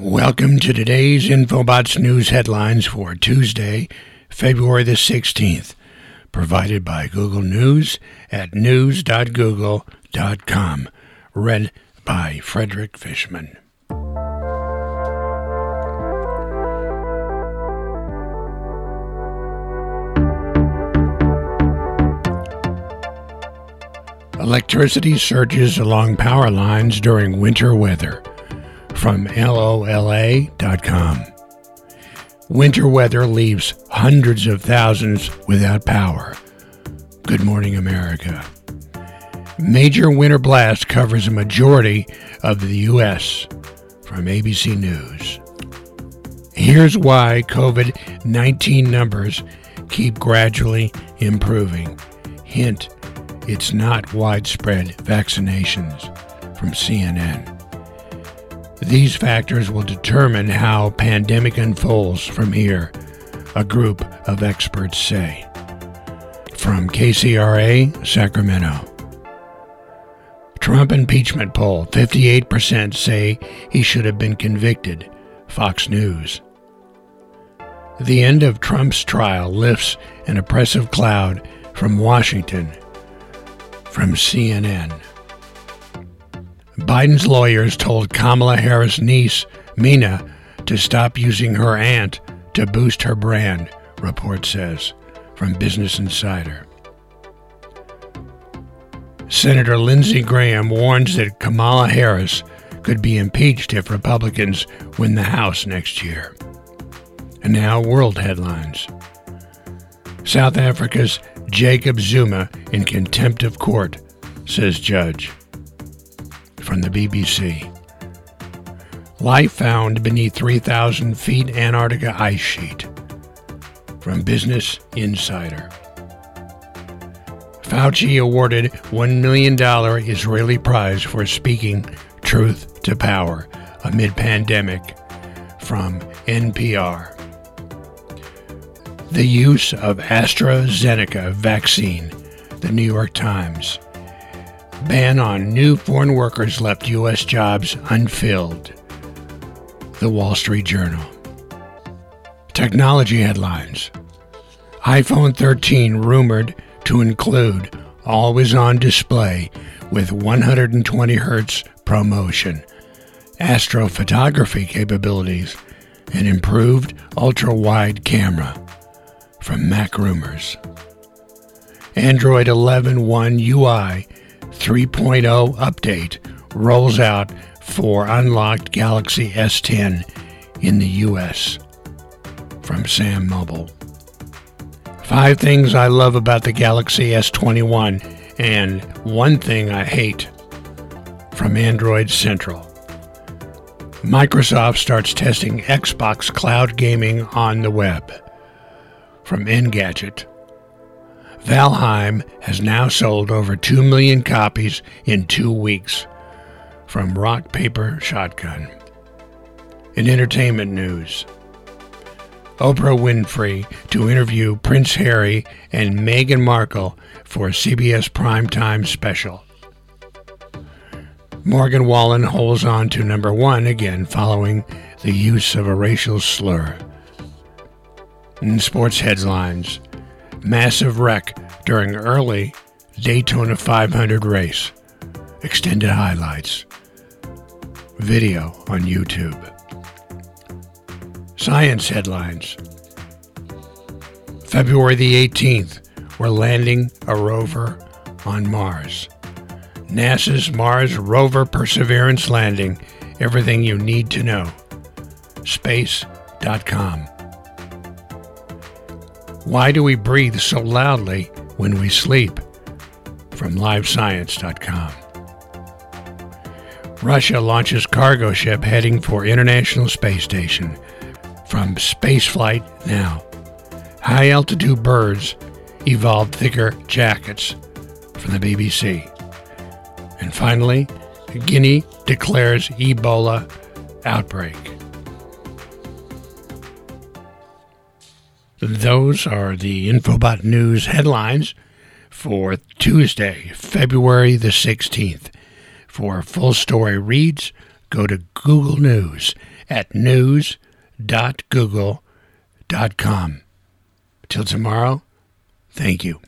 Welcome to today's Infobots News headlines for Tuesday, February the 16th, provided by Google News at news.google.com. Read by Frederick Fishman. Electricity surges along power lines during winter weather. From LOLA.com. Winter weather leaves hundreds of thousands without power. Good morning, America. Major winter blast covers a majority of the U.S. From ABC News. Here's why COVID 19 numbers keep gradually improving. Hint it's not widespread vaccinations from CNN. These factors will determine how pandemic unfolds from here, a group of experts say. From KCRA, Sacramento. Trump impeachment poll 58% say he should have been convicted. Fox News. The end of Trump's trial lifts an oppressive cloud from Washington from CNN. Biden's lawyers told Kamala Harris' niece, Meena, to stop using her aunt to boost her brand, report says, from Business Insider. Senator Lindsey Graham warns that Kamala Harris could be impeached if Republicans win the House next year. And now, world headlines. South Africa's Jacob Zuma in contempt of court, says judge. From the BBC. Life found beneath 3,000 feet Antarctica ice sheet. From Business Insider. Fauci awarded $1 million Israeli prize for speaking truth to power amid pandemic. From NPR the use of AstraZeneca vaccine, the New York Times. Ban on new foreign workers left U.S. jobs unfilled, the Wall Street Journal. Technology headlines iPhone 13 rumored to include always on display with 120 Hz ProMotion, astrophotography capabilities, and improved ultra wide camera from Mac Rumors. Android 11 One UI 3.0 update rolls out for unlocked Galaxy S10 in the US. From Sam Mobile. Five things I love about the Galaxy S21 and one thing I hate from Android Central. Microsoft starts testing Xbox cloud gaming on the web from Engadget. Valheim has now sold over 2 million copies in two weeks. From Rock Paper Shotgun. In entertainment news, Oprah Winfrey to interview Prince Harry and Meghan Markle for a CBS Primetime Special. Morgan Wallen holds on to number one again following the use of a racial slur. In sports headlines, massive wreck during early Daytona 500 race. Extended highlights. Video on YouTube. Science headlines. February the 18th, we're landing a rover on Mars. NASA's Mars Rover Perseverance landing. Everything you need to know. Space.com. Why do we breathe so loudly when we sleep? From LiveScience.com. Russia launches cargo ship heading for International Space Station. From Spaceflight Now. High altitude birds evolved thicker jackets. From the BBC. And finally, Guinea declares Ebola outbreak. Those are the Infobot News headlines for Tuesday, February the 16th. For full story reads, go to Google News at news.google.com. Till tomorrow, thank you.